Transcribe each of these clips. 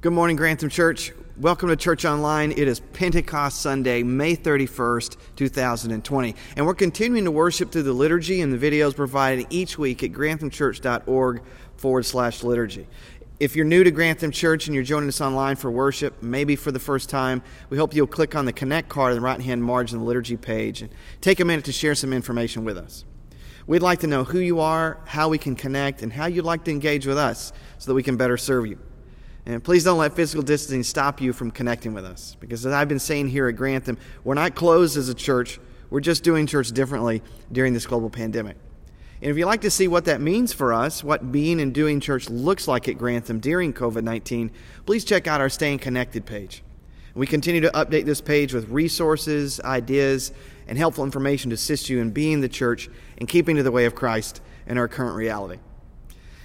Good morning, Grantham Church. Welcome to Church Online. It is Pentecost Sunday, May 31st, 2020. And we're continuing to worship through the liturgy and the videos provided each week at granthamchurch.org forward slash liturgy. If you're new to Grantham Church and you're joining us online for worship, maybe for the first time, we hope you'll click on the Connect card in the right hand margin of the liturgy page and take a minute to share some information with us. We'd like to know who you are, how we can connect, and how you'd like to engage with us so that we can better serve you. And please don't let physical distancing stop you from connecting with us. Because as I've been saying here at Grantham, we're not closed as a church, we're just doing church differently during this global pandemic. And if you'd like to see what that means for us, what being and doing church looks like at Grantham during COVID 19, please check out our Staying Connected page. We continue to update this page with resources, ideas, and helpful information to assist you in being the church and keeping to the way of Christ in our current reality.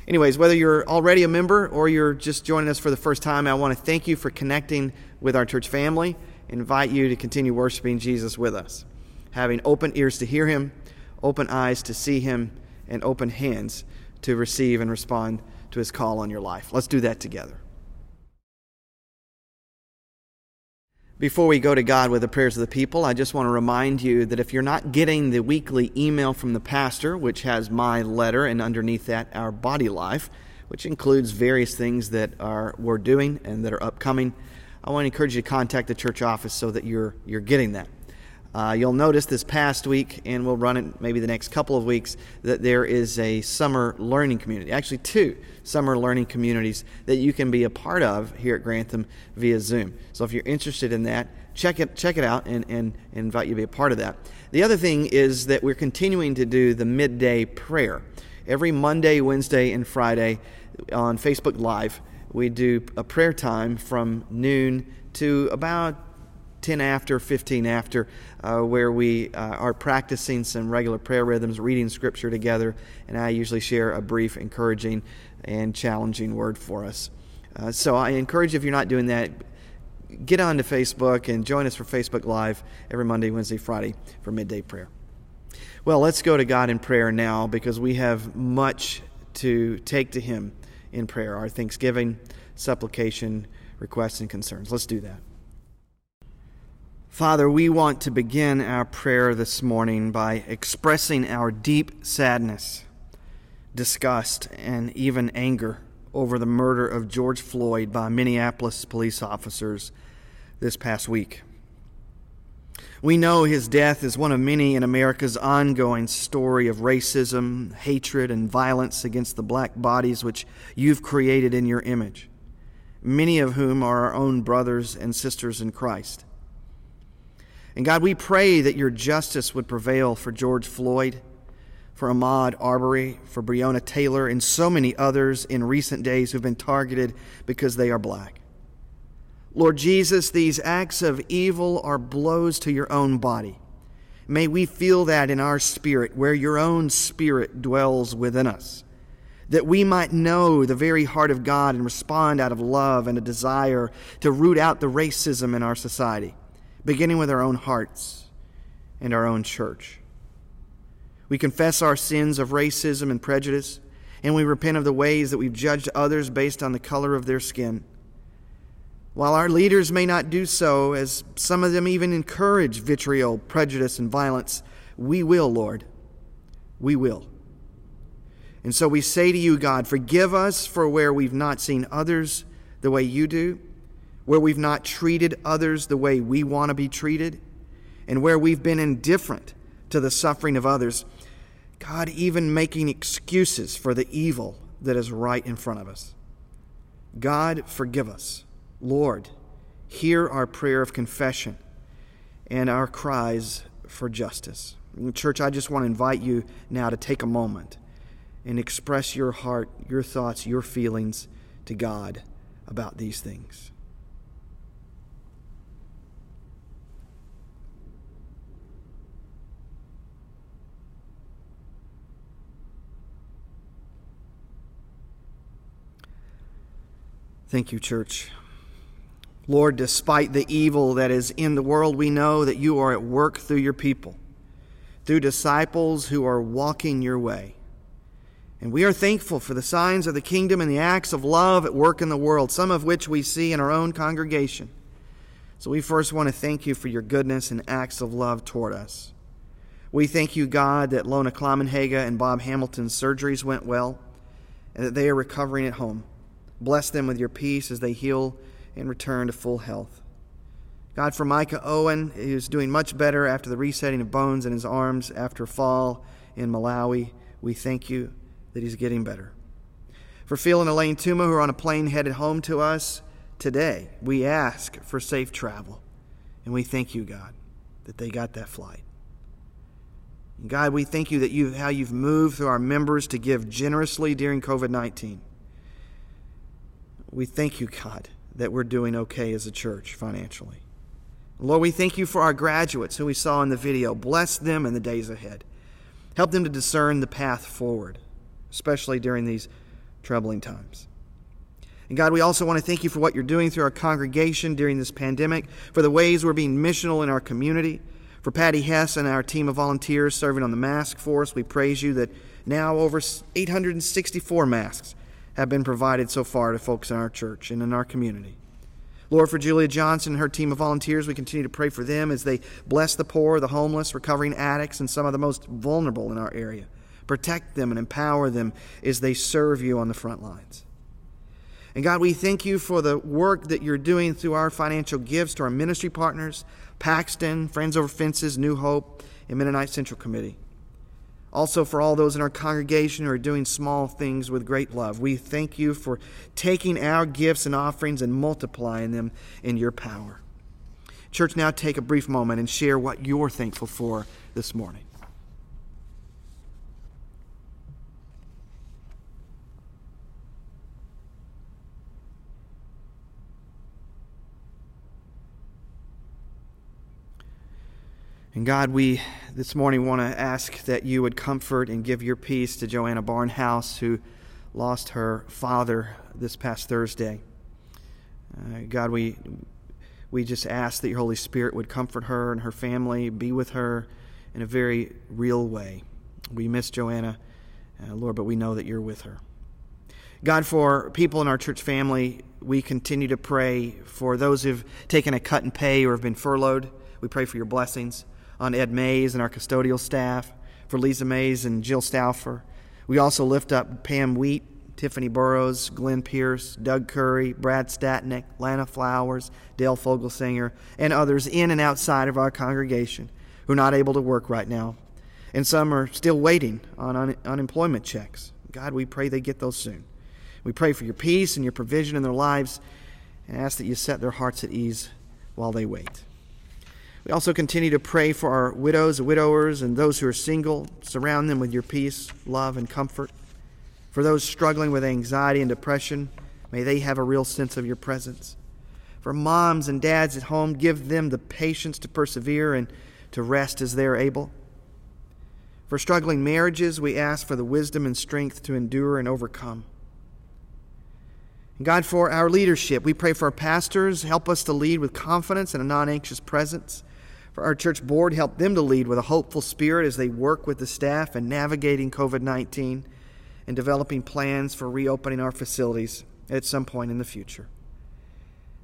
Anyways, whether you're already a member or you're just joining us for the first time, I want to thank you for connecting with our church family. Invite you to continue worshiping Jesus with us, having open ears to hear him, open eyes to see him, and open hands to receive and respond to his call on your life. Let's do that together. Before we go to God with the prayers of the people, I just want to remind you that if you're not getting the weekly email from the pastor, which has my letter and underneath that our body life, which includes various things that are we're doing and that are upcoming, I want to encourage you to contact the church office so that you're you're getting that. Uh, you'll notice this past week, and we'll run it maybe the next couple of weeks, that there is a summer learning community. Actually, two summer learning communities that you can be a part of here at Grantham via Zoom. So if you're interested in that, check it check it out and, and, and invite you to be a part of that. The other thing is that we're continuing to do the midday prayer. Every Monday, Wednesday, and Friday on Facebook Live, we do a prayer time from noon to about 10 after, 15 after, uh, where we uh, are practicing some regular prayer rhythms, reading scripture together, and I usually share a brief, encouraging, and challenging word for us. Uh, so I encourage you, if you're not doing that, get onto Facebook and join us for Facebook Live every Monday, Wednesday, Friday for midday prayer. Well, let's go to God in prayer now because we have much to take to Him in prayer our thanksgiving, supplication, requests, and concerns. Let's do that. Father, we want to begin our prayer this morning by expressing our deep sadness, disgust, and even anger over the murder of George Floyd by Minneapolis police officers this past week. We know his death is one of many in America's ongoing story of racism, hatred, and violence against the black bodies which you've created in your image, many of whom are our own brothers and sisters in Christ. And God, we pray that your justice would prevail for George Floyd, for Ahmaud Arbery, for Breonna Taylor, and so many others in recent days who've been targeted because they are black. Lord Jesus, these acts of evil are blows to your own body. May we feel that in our spirit, where your own spirit dwells within us, that we might know the very heart of God and respond out of love and a desire to root out the racism in our society beginning with our own hearts and our own church. We confess our sins of racism and prejudice, and we repent of the ways that we've judged others based on the color of their skin. While our leaders may not do so, as some of them even encourage vitriol, prejudice, and violence, we will, Lord. We will. And so we say to you, God, forgive us for where we've not seen others the way you do where we've not treated others the way we want to be treated, and where we've been indifferent to the suffering of others, God, even making excuses for the evil that is right in front of us. God, forgive us. Lord, hear our prayer of confession and our cries for justice. Church, I just want to invite you now to take a moment and express your heart, your thoughts, your feelings to God about these things. Thank you, church. Lord, despite the evil that is in the world, we know that you are at work through your people, through disciples who are walking your way. And we are thankful for the signs of the kingdom and the acts of love at work in the world, some of which we see in our own congregation. So we first want to thank you for your goodness and acts of love toward us. We thank you, God, that Lona Klamenhaga and Bob Hamilton's surgeries went well and that they are recovering at home. Bless them with your peace as they heal and return to full health. God, for Micah Owen, who's doing much better after the resetting of bones in his arms after a fall in Malawi, we thank you that he's getting better. For Phil and Elaine Tuma, who are on a plane headed home to us today, we ask for safe travel. And we thank you, God, that they got that flight. And God, we thank you that you how you've moved through our members to give generously during COVID 19. We thank you, God, that we're doing okay as a church financially. Lord, we thank you for our graduates who we saw in the video. Bless them in the days ahead. Help them to discern the path forward especially during these troubling times. And God, we also want to thank you for what you're doing through our congregation during this pandemic, for the ways we're being missional in our community. For Patty Hess and our team of volunteers serving on the mask force, we praise you that now over 864 masks have been provided so far to folks in our church and in our community. Lord, for Julia Johnson and her team of volunteers, we continue to pray for them as they bless the poor, the homeless, recovering addicts, and some of the most vulnerable in our area. Protect them and empower them as they serve you on the front lines. And God, we thank you for the work that you're doing through our financial gifts to our ministry partners, Paxton, Friends Over Fences, New Hope, and Mennonite Central Committee. Also, for all those in our congregation who are doing small things with great love, we thank you for taking our gifts and offerings and multiplying them in your power. Church, now take a brief moment and share what you're thankful for this morning. And God, we this morning want to ask that you would comfort and give your peace to Joanna Barnhouse, who lost her father this past Thursday. Uh, God, we, we just ask that your Holy Spirit would comfort her and her family, be with her in a very real way. We miss Joanna, uh, Lord, but we know that you're with her. God, for people in our church family, we continue to pray for those who've taken a cut in pay or have been furloughed. We pray for your blessings on Ed Mays and our custodial staff, for Lisa Mays and Jill Stauffer. We also lift up Pam Wheat, Tiffany Burrows, Glenn Pierce, Doug Curry, Brad Statnick, Lana Flowers, Dale Fogelsinger, and others in and outside of our congregation who are not able to work right now. And some are still waiting on un- unemployment checks. God, we pray they get those soon. We pray for your peace and your provision in their lives and ask that you set their hearts at ease while they wait. We also continue to pray for our widows, widowers, and those who are single. Surround them with your peace, love, and comfort. For those struggling with anxiety and depression, may they have a real sense of your presence. For moms and dads at home, give them the patience to persevere and to rest as they are able. For struggling marriages, we ask for the wisdom and strength to endure and overcome. And God, for our leadership, we pray for our pastors. Help us to lead with confidence and a non anxious presence for our church board, help them to lead with a hopeful spirit as they work with the staff and navigating COVID 19 and developing plans for reopening our facilities at some point in the future.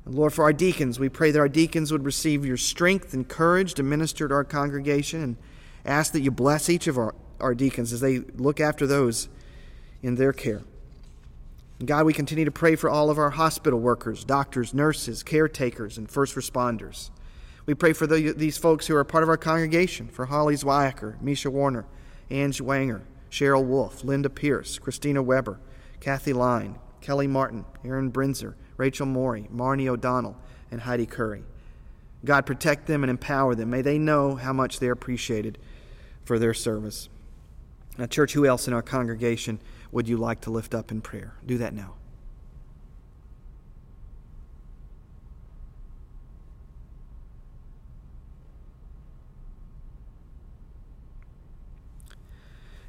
And Lord, for our deacons, we pray that our deacons would receive your strength and courage to minister to our congregation and ask that you bless each of our, our deacons as they look after those in their care. And God, we continue to pray for all of our hospital workers, doctors, nurses, caretakers, and first responders. We pray for the, these folks who are part of our congregation, for Holly Zweiacker, Misha Warner, Ange Wanger, Cheryl Wolf, Linda Pierce, Christina Weber, Kathy Line, Kelly Martin, Aaron Brinzer, Rachel Morey, Marnie O'Donnell, and Heidi Curry. God, protect them and empower them. May they know how much they're appreciated for their service. Now, church, who else in our congregation would you like to lift up in prayer? Do that now.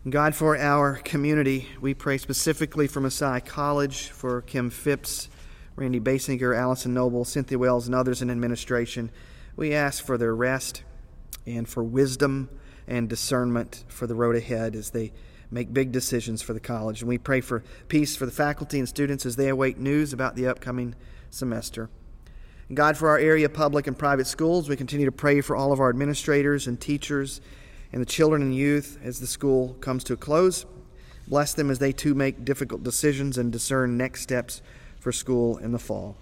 God, for our community, we pray specifically for Messiah College, for Kim Phipps, Randy Basinger, Allison Noble, Cynthia Wells, and others in administration. We ask for their rest and for wisdom and discernment for the road ahead as they make big decisions for the college. And we pray for peace for the faculty and students as they await news about the upcoming semester. God, for our area public and private schools, we continue to pray for all of our administrators and teachers and the children and youth as the school comes to a close. Bless them as they too make difficult decisions and discern next steps for school in the fall.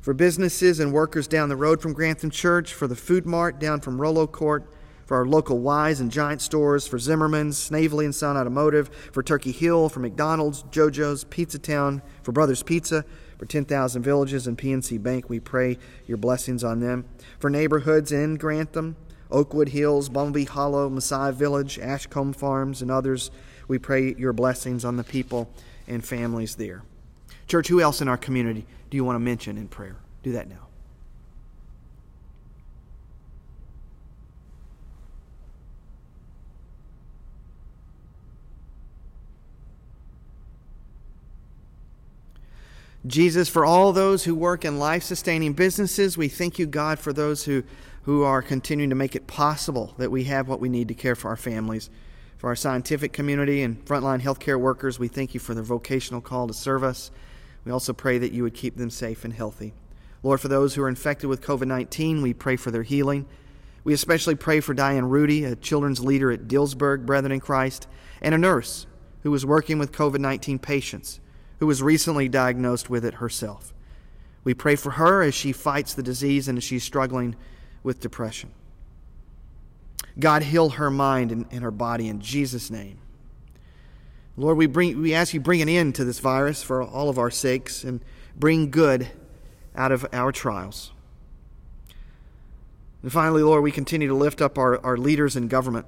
For businesses and workers down the road from Grantham Church, for the Food Mart down from Rollo Court, for our local Weis and Giant stores, for Zimmerman's, Snavely and Son Automotive, for Turkey Hill, for McDonald's, JoJo's, Pizza Town, for Brothers Pizza, for 10,000 Villages and PNC Bank, we pray your blessings on them. For neighborhoods in Grantham, Oakwood Hills, Bumblebee Hollow, Messiah Village, Ashcombe Farms, and others, we pray your blessings on the people and families there. Church, who else in our community do you want to mention in prayer? Do that now. Jesus, for all those who work in life sustaining businesses, we thank you, God, for those who, who are continuing to make it possible that we have what we need to care for our families. For our scientific community and frontline healthcare workers, we thank you for their vocational call to serve us. We also pray that you would keep them safe and healthy. Lord, for those who are infected with COVID 19, we pray for their healing. We especially pray for Diane Rudy, a children's leader at Dillsburg Brethren in Christ, and a nurse who was working with COVID 19 patients who was recently diagnosed with it herself. We pray for her as she fights the disease and as she's struggling with depression. God, heal her mind and, and her body in Jesus' name. Lord, we, bring, we ask you bring an end to this virus for all of our sakes and bring good out of our trials. And finally, Lord, we continue to lift up our, our leaders in government.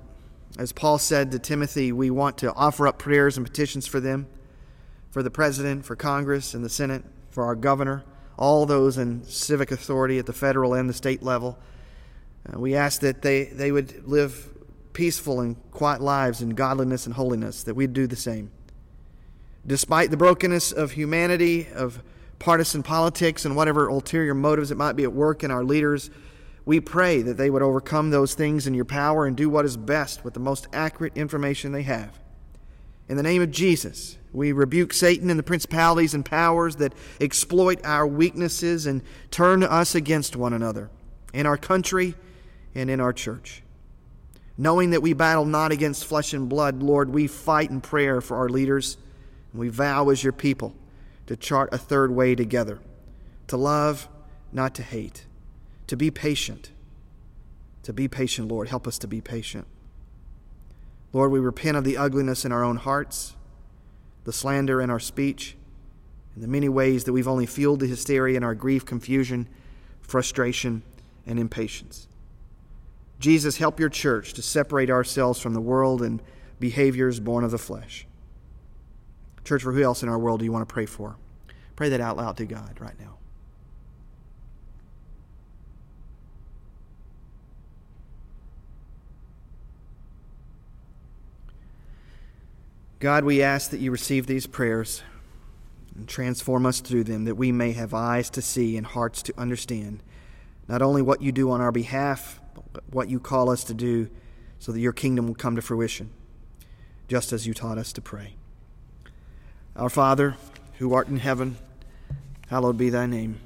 As Paul said to Timothy, we want to offer up prayers and petitions for them for the President, for Congress and the Senate, for our governor, all those in civic authority at the federal and the state level. Uh, we ask that they, they would live peaceful and quiet lives in godliness and holiness, that we'd do the same. Despite the brokenness of humanity, of partisan politics, and whatever ulterior motives it might be at work in our leaders, we pray that they would overcome those things in your power and do what is best with the most accurate information they have. In the name of Jesus, we rebuke Satan and the principalities and powers that exploit our weaknesses and turn us against one another in our country and in our church. Knowing that we battle not against flesh and blood, Lord, we fight in prayer for our leaders, and we vow as your people to chart a third way together to love, not to hate, to be patient. To be patient, Lord. Help us to be patient. Lord, we repent of the ugliness in our own hearts, the slander in our speech, and the many ways that we've only fueled the hysteria in our grief, confusion, frustration, and impatience. Jesus, help your church to separate ourselves from the world and behaviors born of the flesh. Church, for who else in our world do you want to pray for? Pray that out loud to God right now. God, we ask that you receive these prayers and transform us through them, that we may have eyes to see and hearts to understand not only what you do on our behalf, what you call us to do so that your kingdom will come to fruition, just as you taught us to pray. Our Father, who art in heaven, hallowed be thy name.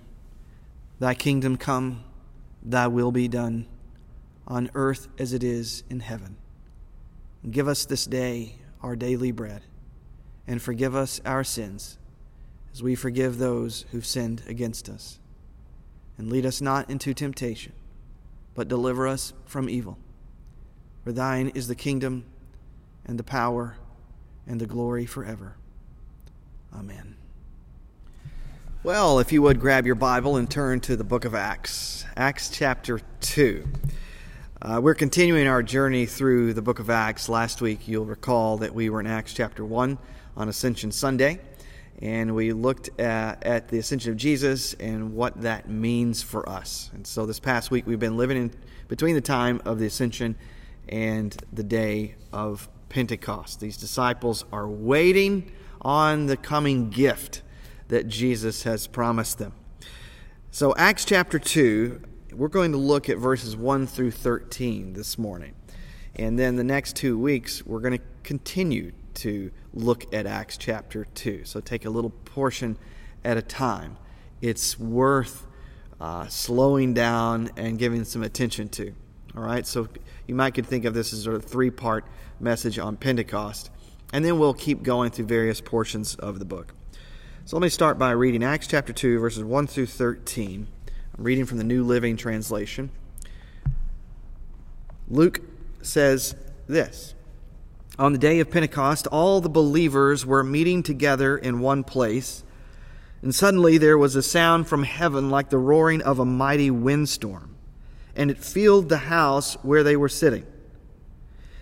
Thy kingdom come, thy will be done, on earth as it is in heaven. Give us this day our daily bread, and forgive us our sins, as we forgive those who've sinned against us. And lead us not into temptation, but deliver us from evil. For thine is the kingdom, and the power, and the glory forever. Amen. Well, if you would grab your Bible and turn to the book of Acts, Acts chapter 2. Uh, we're continuing our journey through the book of Acts. Last week, you'll recall that we were in Acts chapter 1 on Ascension Sunday, and we looked at, at, the ascension of Jesus and what that means for us. And so this past week, we've been living in between the time of the ascension and the day of Pentecost. These disciples are waiting on the coming gift that Jesus has promised them. So, Acts chapter 2 we're going to look at verses 1 through 13 this morning. And then the next two weeks, we're going to continue to look at Acts chapter 2. So take a little portion at a time. It's worth uh, slowing down and giving some attention to. All right, so you might could think of this as sort of three part message on Pentecost, and then we'll keep going through various portions of the book. So let me start by reading Acts chapter 2, verses 1 through 13. I'm reading from the New Living Translation. Luke says this On the day of Pentecost, all the believers were meeting together in one place, and suddenly there was a sound from heaven like the roaring of a mighty windstorm, and it filled the house where they were sitting.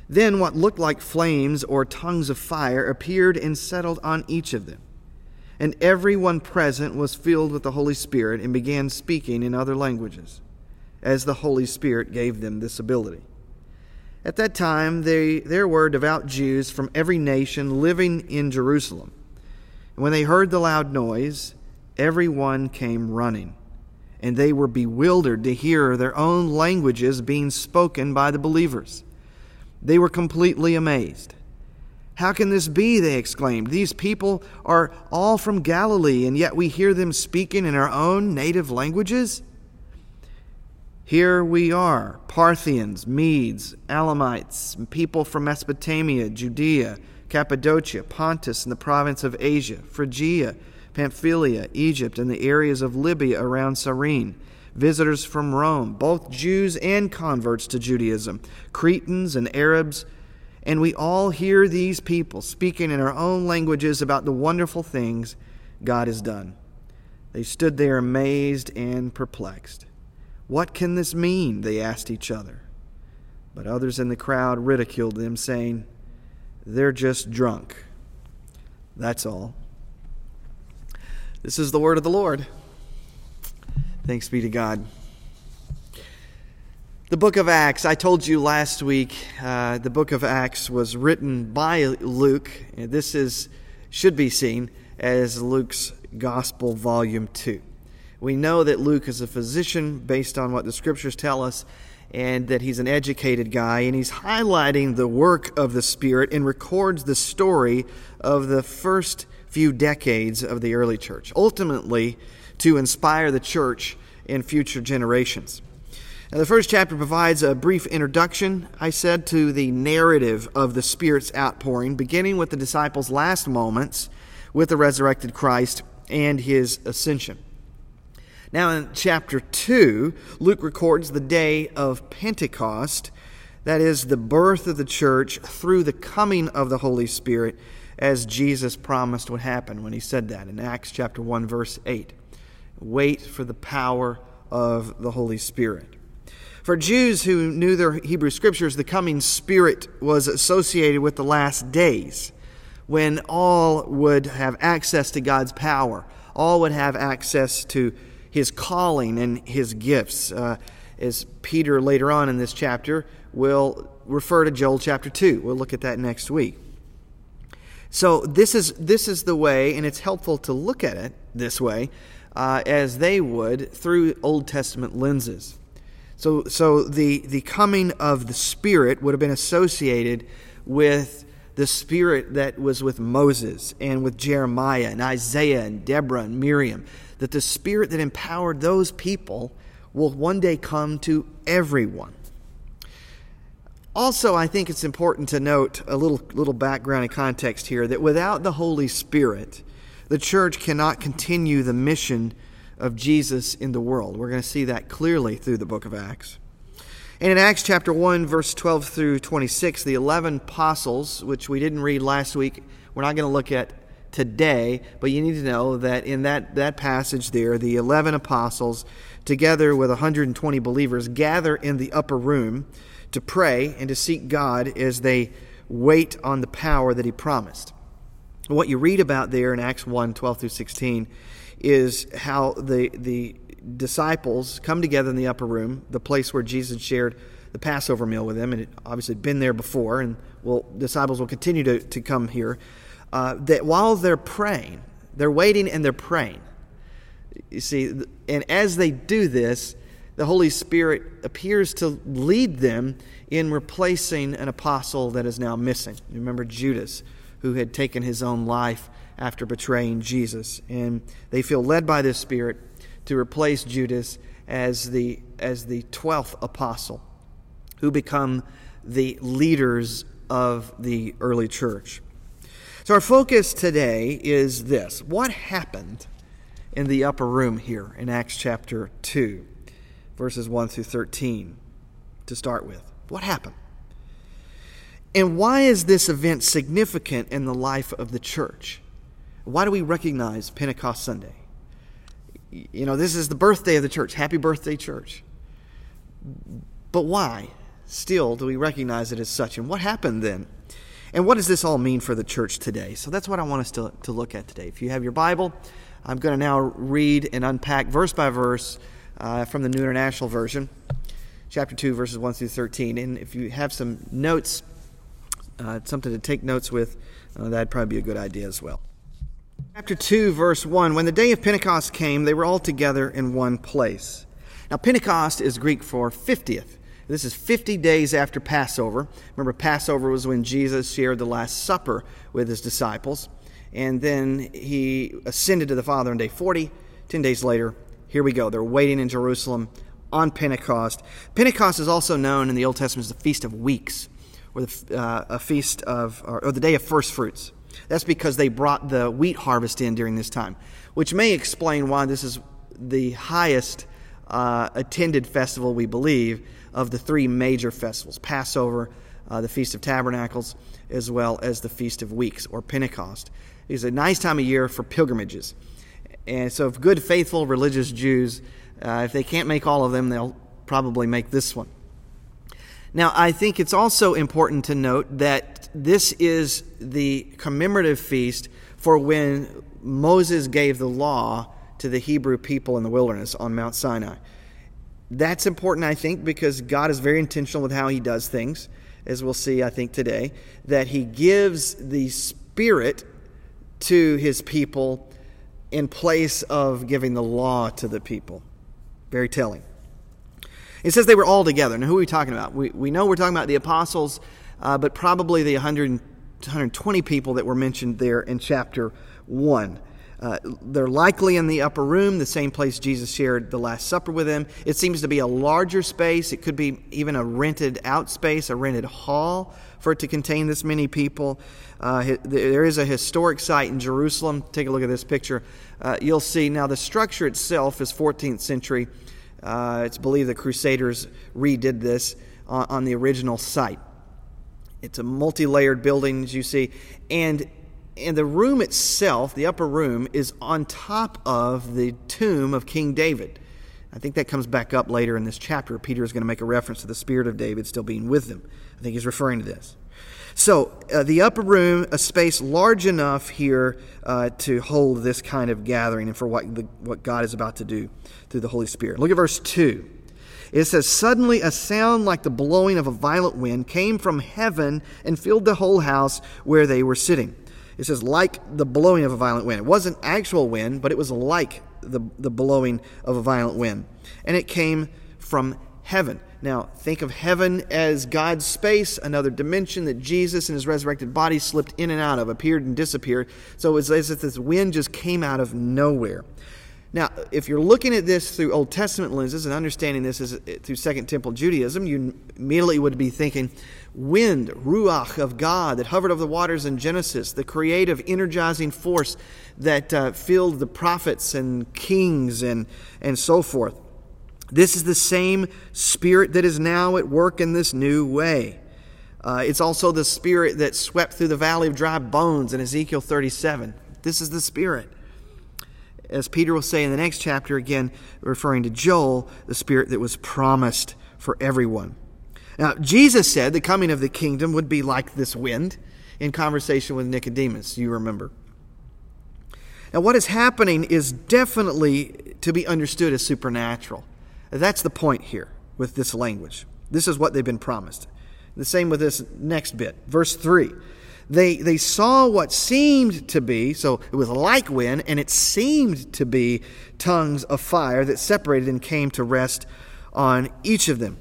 Then what looked like flames or tongues of fire appeared and settled on each of them. And everyone present was filled with the Holy Spirit and began speaking in other languages, as the Holy Spirit gave them this ability. At that time, they, there were devout Jews from every nation living in Jerusalem. And when they heard the loud noise, everyone came running, and they were bewildered to hear their own languages being spoken by the believers. They were completely amazed. How can this be? They exclaimed. These people are all from Galilee, and yet we hear them speaking in our own native languages? Here we are Parthians, Medes, Elamites, people from Mesopotamia, Judea, Cappadocia, Pontus, and the province of Asia, Phrygia, Pamphylia, Egypt, and the areas of Libya around Cyrene, visitors from Rome, both Jews and converts to Judaism, Cretans and Arabs, and we all hear these people speaking in our own languages about the wonderful things God has done. They stood there amazed and perplexed. What can this mean? They asked each other. But others in the crowd ridiculed them, saying, They're just drunk. That's all. This is the word of the Lord. Thanks be to God. The book of Acts, I told you last week, uh, the book of Acts was written by Luke. This is should be seen as Luke's Gospel, Volume 2. We know that Luke is a physician based on what the scriptures tell us, and that he's an educated guy, and he's highlighting the work of the Spirit and records the story of the first few decades of the early church, ultimately to inspire the church in future generations. Now, the first chapter provides a brief introduction, I said, to the narrative of the Spirit's outpouring, beginning with the disciples' last moments with the resurrected Christ and his ascension. Now, in chapter 2, Luke records the day of Pentecost, that is, the birth of the church through the coming of the Holy Spirit, as Jesus promised would happen when he said that in Acts chapter 1, verse 8. Wait for the power of the Holy Spirit. For Jews who knew their Hebrew scriptures, the coming Spirit was associated with the last days when all would have access to God's power, all would have access to his calling and his gifts. Uh, as Peter later on in this chapter will refer to Joel chapter 2. We'll look at that next week. So this is this is the way, and it's helpful to look at it this way, uh, as they would through Old Testament lenses. So so the the coming of the Spirit would have been associated with the Spirit that was with Moses and with Jeremiah and Isaiah and Deborah and Miriam that the Spirit that empowered those people will one day come to everyone. Also, I think it's important to note a little, little background and context here that without the Holy Spirit, the church cannot continue the mission of Jesus in the world. We're going to see that clearly through the book of Acts. And in Acts chapter 1, verse 12 through 26, the 11 apostles, which we didn't read last week, we're not going to look at today, but you need to know that in that, that passage there, the 11 apostles, together with 120 believers, gather in the upper room to pray and to seek God as they wait on the power that He promised. What you read about there in Acts 1 12 through 16 is how the, the disciples come together in the upper room, the place where Jesus shared the Passover meal with them, and it obviously been there before, and will disciples will continue to, to come here uh, that while they're praying, they're waiting and they're praying. You see, and as they do this, the Holy Spirit appears to lead them in replacing an apostle that is now missing. Remember Judas, who had taken his own life after betraying Jesus. And they feel led by this Spirit to replace Judas as the, as the 12th apostle, who become the leaders of the early church. So, our focus today is this what happened in the upper room here in Acts chapter 2, verses 1 through 13, to start with? What happened? And why is this event significant in the life of the church? Why do we recognize Pentecost Sunday? You know, this is the birthday of the church. Happy birthday, church. But why still do we recognize it as such? And what happened then? And what does this all mean for the church today? So that's what I want us to, to look at today. If you have your Bible, I'm going to now read and unpack verse by verse uh, from the New International Version, chapter 2, verses 1 through 13. And if you have some notes, uh, something to take notes with, uh, that'd probably be a good idea as well. Chapter 2, verse 1 When the day of Pentecost came, they were all together in one place. Now, Pentecost is Greek for 50th. This is 50 days after Passover. Remember, Passover was when Jesus shared the Last Supper with his disciples. And then he ascended to the Father on day 40. 10 days later, here we go. They're waiting in Jerusalem on Pentecost. Pentecost is also known in the Old Testament as the Feast of Weeks, or the, uh, a feast of, or, or the Day of First Fruits. That's because they brought the wheat harvest in during this time, which may explain why this is the highest uh, attended festival, we believe, of the three major festivals Passover, uh, the Feast of Tabernacles, as well as the Feast of Weeks or Pentecost. It's a nice time of year for pilgrimages. And so, if good, faithful, religious Jews, uh, if they can't make all of them, they'll probably make this one. Now, I think it's also important to note that this is the commemorative feast for when Moses gave the law to the Hebrew people in the wilderness on Mount Sinai. That's important, I think, because God is very intentional with how He does things, as we'll see, I think, today, that He gives the Spirit to His people in place of giving the law to the people. Very telling. It says they were all together. Now, who are we talking about? We, we know we're talking about the apostles, uh, but probably the 100, 120 people that were mentioned there in chapter 1. Uh, they're likely in the upper room, the same place Jesus shared the Last Supper with them. It seems to be a larger space. It could be even a rented out space, a rented hall for it to contain this many people. Uh, there is a historic site in Jerusalem. Take a look at this picture. Uh, you'll see now the structure itself is 14th century. Uh, it's believed the Crusaders redid this on, on the original site. It's a multi layered building, as you see. And, and the room itself, the upper room, is on top of the tomb of King David. I think that comes back up later in this chapter. Peter is going to make a reference to the spirit of David still being with them. I think he's referring to this. So, uh, the upper room, a space large enough here uh, to hold this kind of gathering and for what, the, what God is about to do through the Holy Spirit. Look at verse 2. It says, Suddenly a sound like the blowing of a violent wind came from heaven and filled the whole house where they were sitting. It says, like the blowing of a violent wind. It wasn't actual wind, but it was like the, the blowing of a violent wind. And it came from heaven. Now, think of heaven as God's space, another dimension that Jesus and his resurrected body slipped in and out of, appeared and disappeared. So it's as if this wind just came out of nowhere. Now, if you're looking at this through Old Testament lenses and understanding this as, through Second Temple Judaism, you immediately would be thinking wind, ruach of God that hovered over the waters in Genesis, the creative, energizing force that uh, filled the prophets and kings and, and so forth. This is the same Spirit that is now at work in this new way. Uh, it's also the Spirit that swept through the valley of dry bones in Ezekiel 37. This is the Spirit. As Peter will say in the next chapter, again referring to Joel, the Spirit that was promised for everyone. Now, Jesus said the coming of the kingdom would be like this wind in conversation with Nicodemus, you remember. Now, what is happening is definitely to be understood as supernatural. That's the point here with this language. This is what they've been promised. The same with this next bit. Verse 3. They, they saw what seemed to be, so it was like wind, and it seemed to be tongues of fire that separated and came to rest on each of them.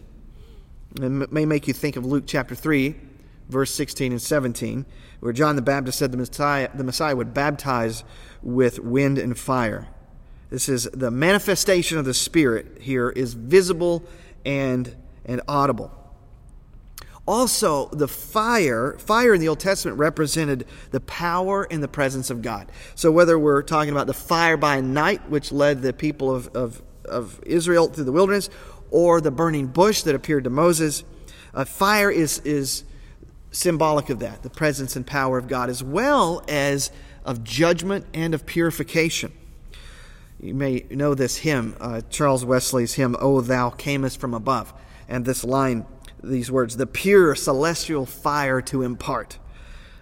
It may make you think of Luke chapter 3, verse 16 and 17, where John the Baptist said the Messiah, the Messiah would baptize with wind and fire. This is the manifestation of the Spirit here is visible and, and audible. Also, the fire, fire in the Old Testament represented the power and the presence of God. So, whether we're talking about the fire by night, which led the people of, of, of Israel through the wilderness, or the burning bush that appeared to Moses, uh, fire is, is symbolic of that, the presence and power of God, as well as of judgment and of purification. You may know this hymn, uh, Charles Wesley's hymn, O Thou Camest from Above. And this line, these words, the pure celestial fire to impart.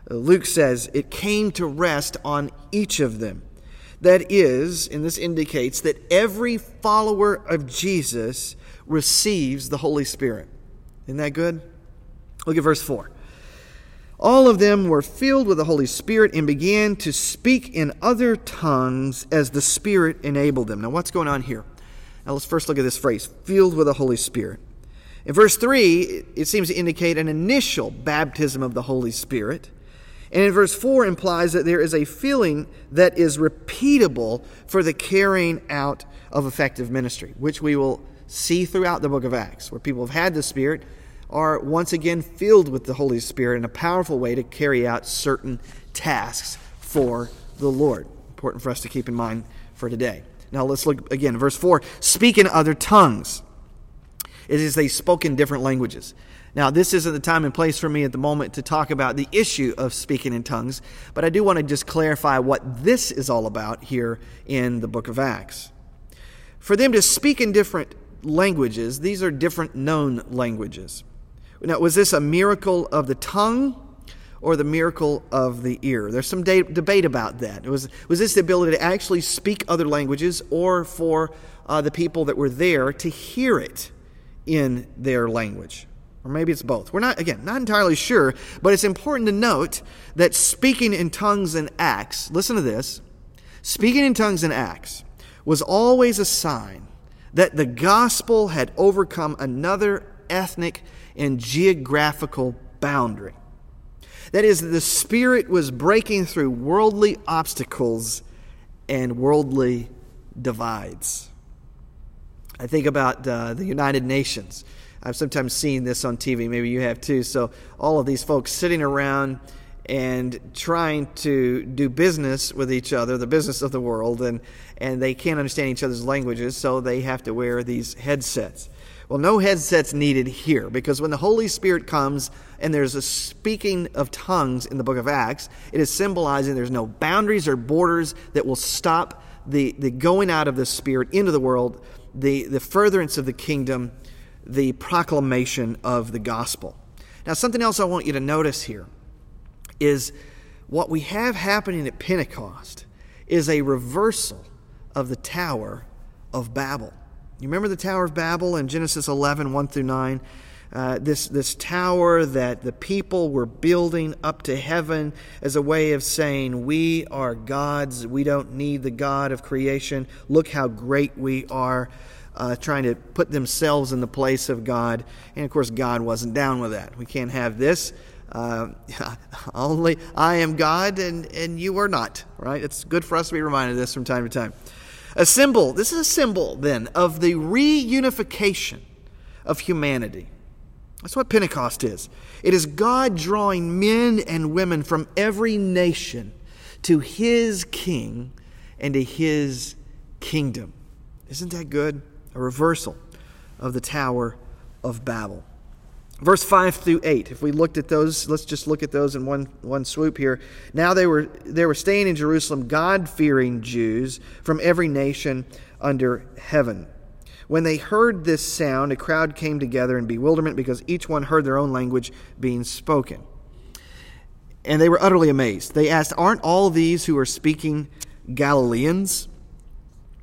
Luke says, it came to rest on each of them. That is, and this indicates that every follower of Jesus receives the Holy Spirit. Isn't that good? Look at verse 4. All of them were filled with the Holy Spirit and began to speak in other tongues as the Spirit enabled them. Now, what's going on here? Now, let's first look at this phrase filled with the Holy Spirit. In verse 3, it seems to indicate an initial baptism of the Holy Spirit. And in verse 4 implies that there is a feeling that is repeatable for the carrying out of effective ministry, which we will see throughout the book of Acts, where people have had the Spirit, are once again filled with the Holy Spirit in a powerful way to carry out certain tasks for the Lord. Important for us to keep in mind for today. Now let's look again. Verse 4 Speak in other tongues. It is they spoke in different languages. Now, this isn't the time and place for me at the moment to talk about the issue of speaking in tongues, but I do want to just clarify what this is all about here in the book of Acts. For them to speak in different languages, these are different known languages. Now, was this a miracle of the tongue or the miracle of the ear? There's some de- debate about that. Was, was this the ability to actually speak other languages or for uh, the people that were there to hear it in their language? Or maybe it's both. We're not, again, not entirely sure, but it's important to note that speaking in tongues and Acts, listen to this, speaking in tongues and Acts was always a sign that the gospel had overcome another ethnic and geographical boundary. That is, the Spirit was breaking through worldly obstacles and worldly divides. I think about uh, the United Nations. I've sometimes seen this on TV, maybe you have too. So, all of these folks sitting around and trying to do business with each other, the business of the world, and, and they can't understand each other's languages, so they have to wear these headsets. Well, no headsets needed here because when the Holy Spirit comes and there's a speaking of tongues in the book of Acts, it is symbolizing there's no boundaries or borders that will stop the, the going out of the Spirit into the world, the, the furtherance of the kingdom, the proclamation of the gospel. Now, something else I want you to notice here is what we have happening at Pentecost is a reversal of the Tower of Babel. You remember the Tower of Babel in Genesis 11, 1 through 9? Uh, this, this tower that the people were building up to heaven as a way of saying, We are gods. We don't need the God of creation. Look how great we are. Uh, trying to put themselves in the place of God. And of course, God wasn't down with that. We can't have this. Uh, only I am God and, and you are not, right? It's good for us to be reminded of this from time to time. A symbol, this is a symbol then of the reunification of humanity. That's what Pentecost is. It is God drawing men and women from every nation to his king and to his kingdom. Isn't that good? A reversal of the Tower of Babel. Verse 5 through 8. If we looked at those, let's just look at those in one, one swoop here. Now they were, they were staying in Jerusalem, God fearing Jews from every nation under heaven. When they heard this sound, a crowd came together in bewilderment because each one heard their own language being spoken. And they were utterly amazed. They asked, Aren't all these who are speaking Galileans?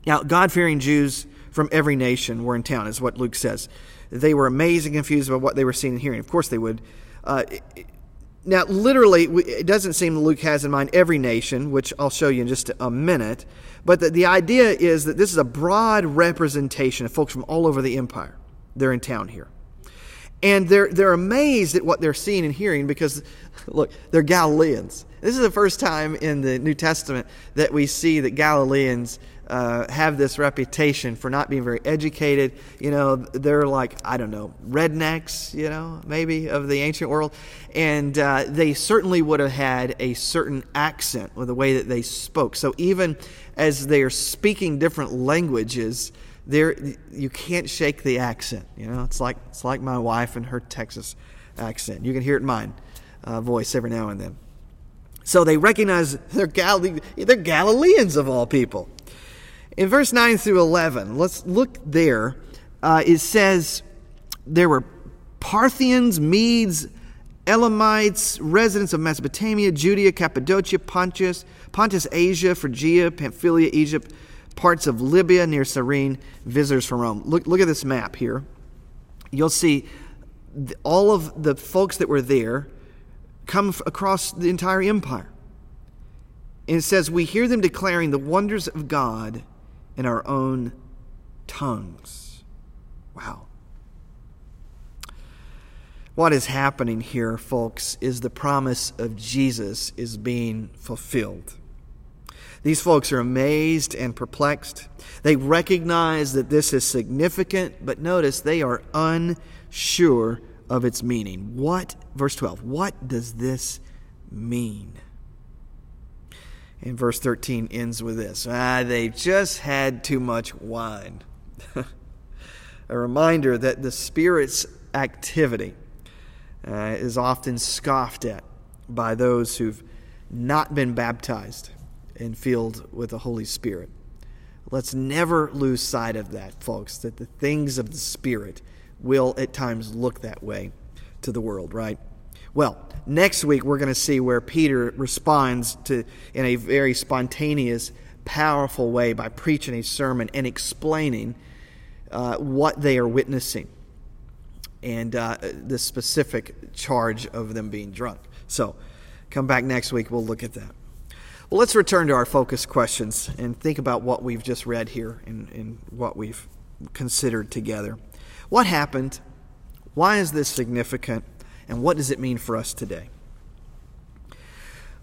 Now, God fearing Jews from every nation were in town, is what Luke says they were amazed and confused about what they were seeing and hearing. Of course they would. Uh, now, literally, it doesn't seem Luke has in mind every nation, which I'll show you in just a minute. But the, the idea is that this is a broad representation of folks from all over the empire. They're in town here. And they're, they're amazed at what they're seeing and hearing because, look, they're Galileans. This is the first time in the New Testament that we see that Galileans uh, have this reputation for not being very educated. You know, they're like, I don't know, rednecks, you know, maybe of the ancient world. And uh, they certainly would have had a certain accent with the way that they spoke. So even as they are speaking different languages, there you can't shake the accent. You know, it's like it's like my wife and her Texas accent. You can hear it in mine uh, voice every now and then. So they recognize they're, Gal- they're Galileans of all people. In verse 9 through 11, let's look there. Uh, it says there were Parthians, Medes, Elamites, residents of Mesopotamia, Judea, Cappadocia, Pontus, Pontus, Asia, Phrygia, Pamphylia, Egypt, parts of Libya near Cyrene, visitors from Rome. Look, look at this map here. You'll see all of the folks that were there come across the entire empire. And it says, We hear them declaring the wonders of God in our own tongues. Wow. What is happening here, folks, is the promise of Jesus is being fulfilled. These folks are amazed and perplexed. They recognize that this is significant, but notice they are unsure of its meaning. What, verse 12, what does this mean? And verse 13 ends with this Ah, they just had too much wine. A reminder that the Spirit's activity uh, is often scoffed at by those who've not been baptized and filled with the Holy Spirit. Let's never lose sight of that, folks, that the things of the Spirit will at times look that way to the world, right? Well, next week we're going to see where Peter responds to in a very spontaneous, powerful way by preaching a sermon and explaining uh, what they are witnessing and uh, the specific charge of them being drunk. So, come back next week, we'll look at that. Well, let's return to our focus questions and think about what we've just read here and, and what we've considered together. What happened? Why is this significant? And what does it mean for us today?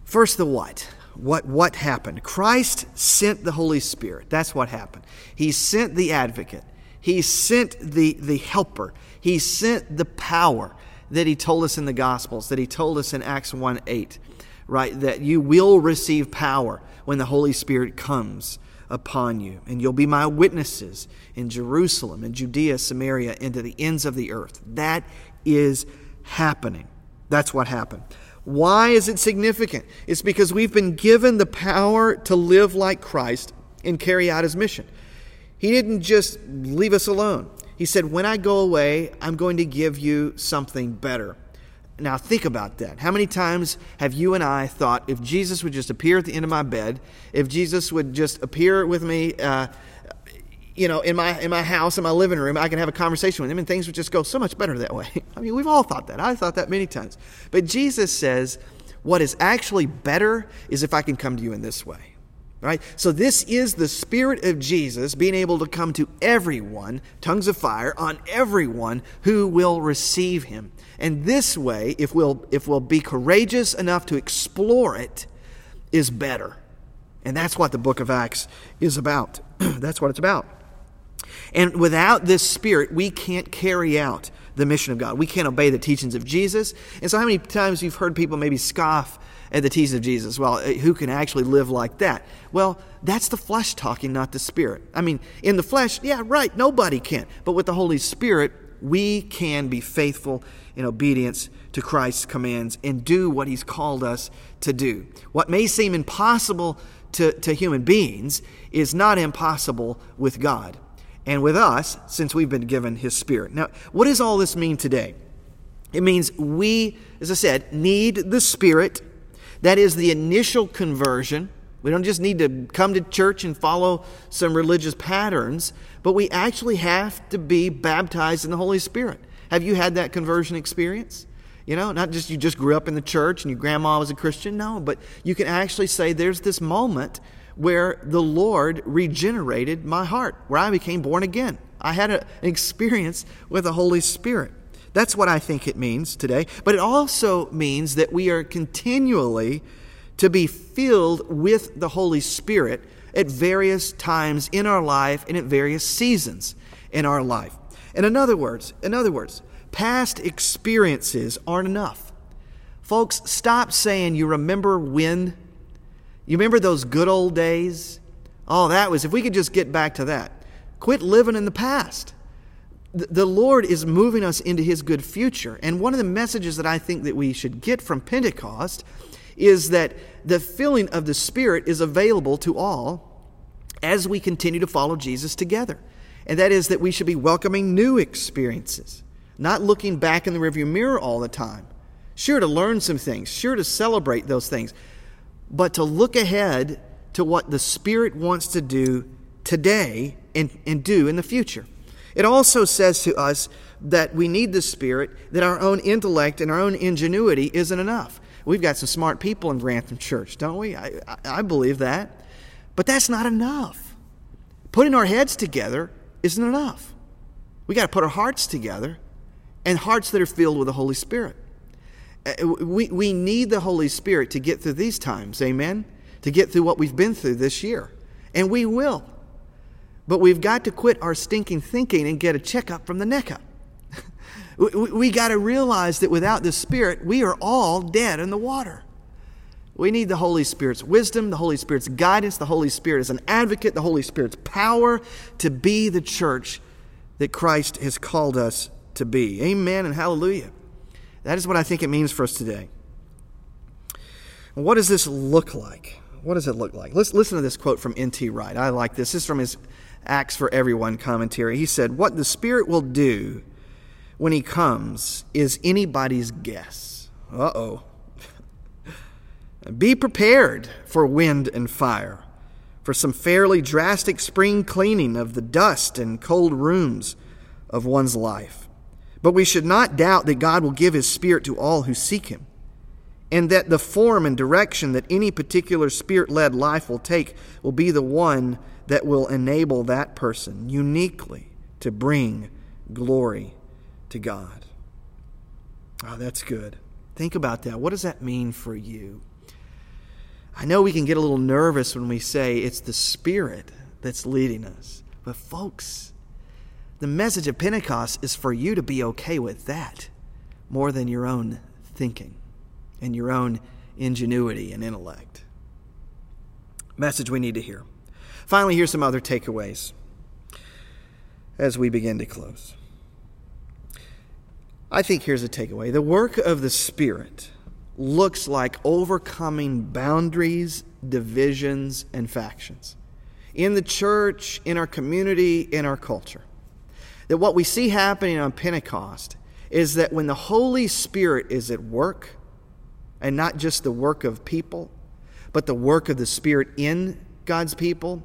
First, the what. What, what happened? Christ sent the Holy Spirit. That's what happened. He sent the advocate. He sent the, the helper. He sent the power that he told us in the Gospels, that he told us in Acts 1 8, right? That you will receive power when the Holy Spirit comes upon you, and you'll be my witnesses in Jerusalem in Judea, Samaria, and to the ends of the earth. That is happening. That's what happened. Why is it significant? It's because we've been given the power to live like Christ and carry out his mission. He didn't just leave us alone. He said, When I go away, I'm going to give you something better. Now, think about that. How many times have you and I thought if Jesus would just appear at the end of my bed, if Jesus would just appear with me, uh, you know, in my in my house, in my living room, I can have a conversation with him, and things would just go so much better that way. I mean, we've all thought that. I thought that many times. But Jesus says, what is actually better is if I can come to you in this way. Right? So this is the spirit of Jesus being able to come to everyone, tongues of fire on everyone who will receive him. And this way, if we'll, if we'll be courageous enough to explore it, is better. And that's what the book of Acts is about. that's what it's about. And without this spirit, we can't carry out the mission of God. We can't obey the teachings of Jesus. And so, how many times you've heard people maybe scoff at the teachings of Jesus? Well, uh, who can actually live like that? Well, that's the flesh talking, not the spirit. I mean, in the flesh, yeah, right, nobody can. But with the Holy Spirit, we can be faithful in obedience to Christ's commands and do what He's called us to do. What may seem impossible to, to human beings is not impossible with God and with us since we've been given His Spirit. Now, what does all this mean today? It means we, as I said, need the Spirit. That is the initial conversion. We don't just need to come to church and follow some religious patterns, but we actually have to be baptized in the Holy Spirit. Have you had that conversion experience? You know, not just you just grew up in the church and your grandma was a Christian. No, but you can actually say there's this moment where the Lord regenerated my heart, where I became born again. I had a, an experience with the Holy Spirit. That's what I think it means today. But it also means that we are continually to be filled with the Holy Spirit at various times in our life and at various seasons in our life. And in other words, in other words, past experiences aren't enough. Folks, stop saying you remember when. You remember those good old days? Oh, that was, if we could just get back to that. Quit living in the past. The Lord is moving us into His good future. And one of the messages that I think that we should get from Pentecost is that the filling of the Spirit is available to all as we continue to follow Jesus together. And that is that we should be welcoming new experiences, not looking back in the rearview mirror all the time. Sure to learn some things, sure to celebrate those things, but to look ahead to what the Spirit wants to do today and, and do in the future. It also says to us that we need the Spirit, that our own intellect and our own ingenuity isn't enough. We've got some smart people in Grantham Church, don't we? I, I, believe that. But that's not enough. Putting our heads together isn't enough. We got to put our hearts together and hearts that are filled with the Holy Spirit. Uh, we, we need the Holy Spirit to get through these times, amen? To get through what we've been through this year. And we will. But we've got to quit our stinking thinking and get a checkup from the neck up. we, we got to realize that without the Spirit, we are all dead in the water. We need the Holy Spirit's wisdom, the Holy Spirit's guidance, the Holy Spirit as an advocate, the Holy Spirit's power to be the church that Christ has called us to be. Amen and hallelujah. That is what I think it means for us today. What does this look like? What does it look like? Let's listen to this quote from N.T. Wright. I like this. This is from his Acts for Everyone commentary. He said, What the Spirit will do when He comes is anybody's guess. Uh oh. Be prepared for wind and fire, for some fairly drastic spring cleaning of the dust and cold rooms of one's life. But we should not doubt that God will give His Spirit to all who seek Him, and that the form and direction that any particular Spirit led life will take will be the one that will enable that person uniquely to bring glory to God. Oh, that's good. Think about that. What does that mean for you? I know we can get a little nervous when we say it's the Spirit that's leading us. But, folks, the message of Pentecost is for you to be okay with that more than your own thinking and your own ingenuity and intellect. Message we need to hear. Finally, here's some other takeaways as we begin to close. I think here's a takeaway the work of the Spirit looks like overcoming boundaries, divisions, and factions in the church, in our community, in our culture. That what we see happening on Pentecost is that when the Holy Spirit is at work, and not just the work of people, but the work of the Spirit in God's people,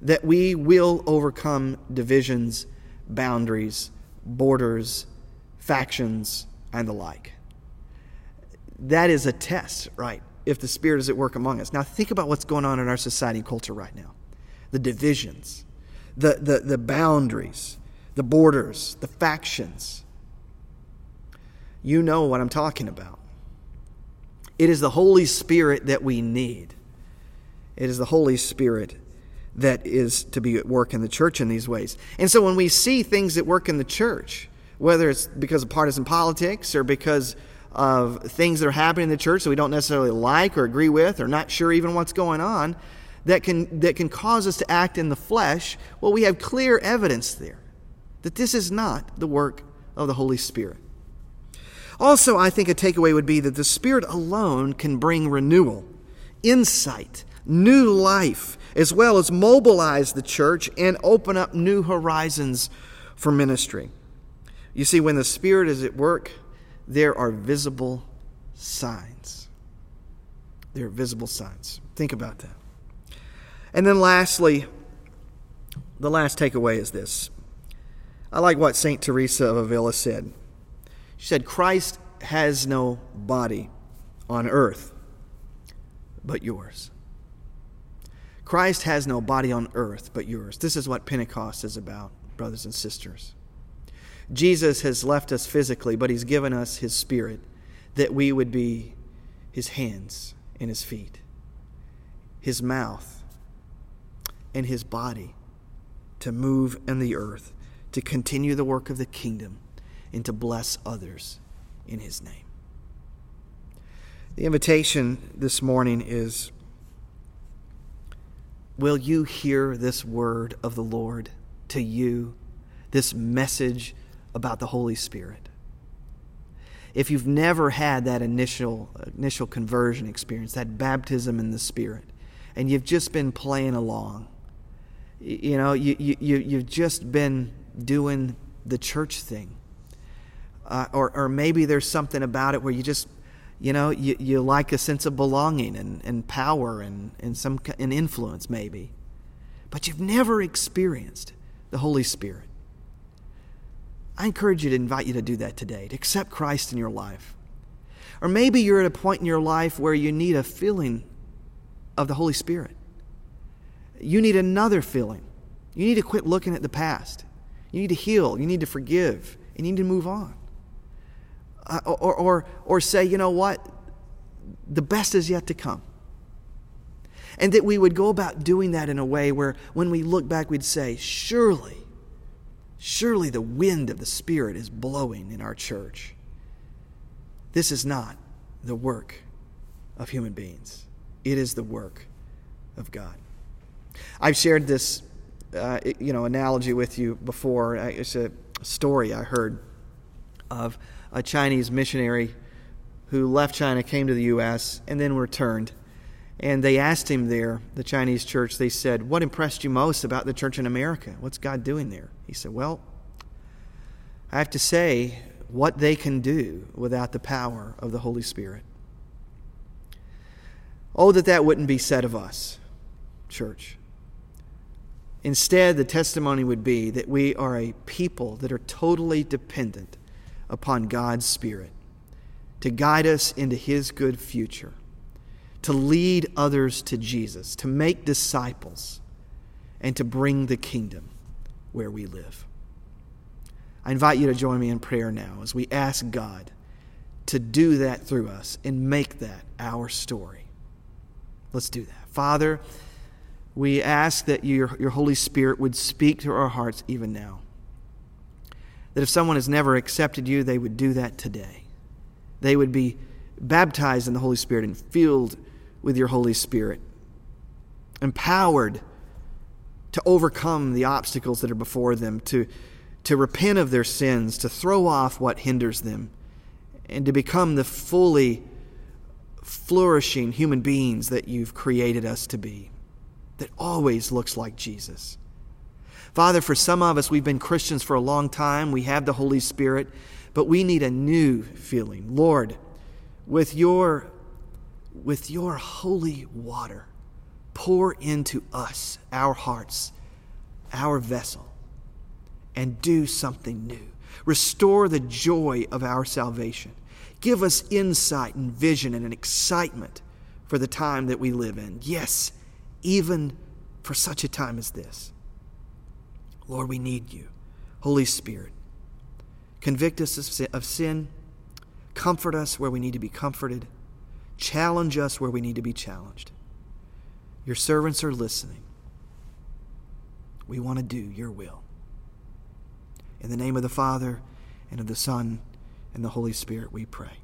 that we will overcome divisions, boundaries, borders, factions, and the like. That is a test, right? If the Spirit is at work among us. Now, think about what's going on in our society and culture right now the divisions, the, the, the boundaries, the borders, the factions. You know what I'm talking about. It is the Holy Spirit that we need. It is the Holy Spirit that is to be at work in the church in these ways. And so when we see things that work in the church, whether it's because of partisan politics or because of things that are happening in the church that we don't necessarily like or agree with or not sure even what's going on, that can, that can cause us to act in the flesh, well, we have clear evidence there that this is not the work of the Holy Spirit. Also, I think a takeaway would be that the Spirit alone can bring renewal, insight, new life, as well as mobilize the church and open up new horizons for ministry. You see, when the Spirit is at work, there are visible signs. There are visible signs. Think about that. And then, lastly, the last takeaway is this. I like what St. Teresa of Avila said. She said, Christ has no body on earth but yours. Christ has no body on earth but yours. This is what Pentecost is about, brothers and sisters. Jesus has left us physically, but he's given us his spirit that we would be his hands and his feet, his mouth and his body to move in the earth, to continue the work of the kingdom, and to bless others in his name. The invitation this morning is Will you hear this word of the Lord to you, this message about the Holy Spirit? If you've never had that initial, initial conversion experience, that baptism in the Spirit, and you've just been playing along, you know, you, you, you've just been doing the church thing. Uh, or, or maybe there's something about it where you just you know, you, you like a sense of belonging and, and power and, and some and influence, maybe. But you've never experienced the Holy Spirit. I encourage you to invite you to do that today, to accept Christ in your life. Or maybe you're at a point in your life where you need a feeling of the Holy Spirit. You need another feeling. You need to quit looking at the past. You need to heal. You need to forgive. And you need to move on. Uh, or, or, or say, you know what? The best is yet to come. And that we would go about doing that in a way where when we look back, we'd say, surely, surely the wind of the Spirit is blowing in our church. This is not the work of human beings, it is the work of God. I've shared this uh, you know, analogy with you before. It's a story I heard of a Chinese missionary who left China, came to the U.S., and then returned. And they asked him there, the Chinese church, they said, What impressed you most about the church in America? What's God doing there? He said, Well, I have to say what they can do without the power of the Holy Spirit. Oh, that that wouldn't be said of us, church. Instead, the testimony would be that we are a people that are totally dependent upon God's Spirit to guide us into His good future, to lead others to Jesus, to make disciples, and to bring the kingdom where we live. I invite you to join me in prayer now as we ask God to do that through us and make that our story. Let's do that. Father, we ask that your, your Holy Spirit would speak to our hearts even now. That if someone has never accepted you, they would do that today. They would be baptized in the Holy Spirit and filled with your Holy Spirit, empowered to overcome the obstacles that are before them, to, to repent of their sins, to throw off what hinders them, and to become the fully flourishing human beings that you've created us to be, that always looks like Jesus. Father, for some of us, we've been Christians for a long time. We have the Holy Spirit, but we need a new feeling. Lord, with your, with your holy water, pour into us, our hearts, our vessel, and do something new. Restore the joy of our salvation. Give us insight and vision and an excitement for the time that we live in. Yes, even for such a time as this. Lord, we need you. Holy Spirit, convict us of sin, comfort us where we need to be comforted, challenge us where we need to be challenged. Your servants are listening. We want to do your will. In the name of the Father, and of the Son, and the Holy Spirit, we pray.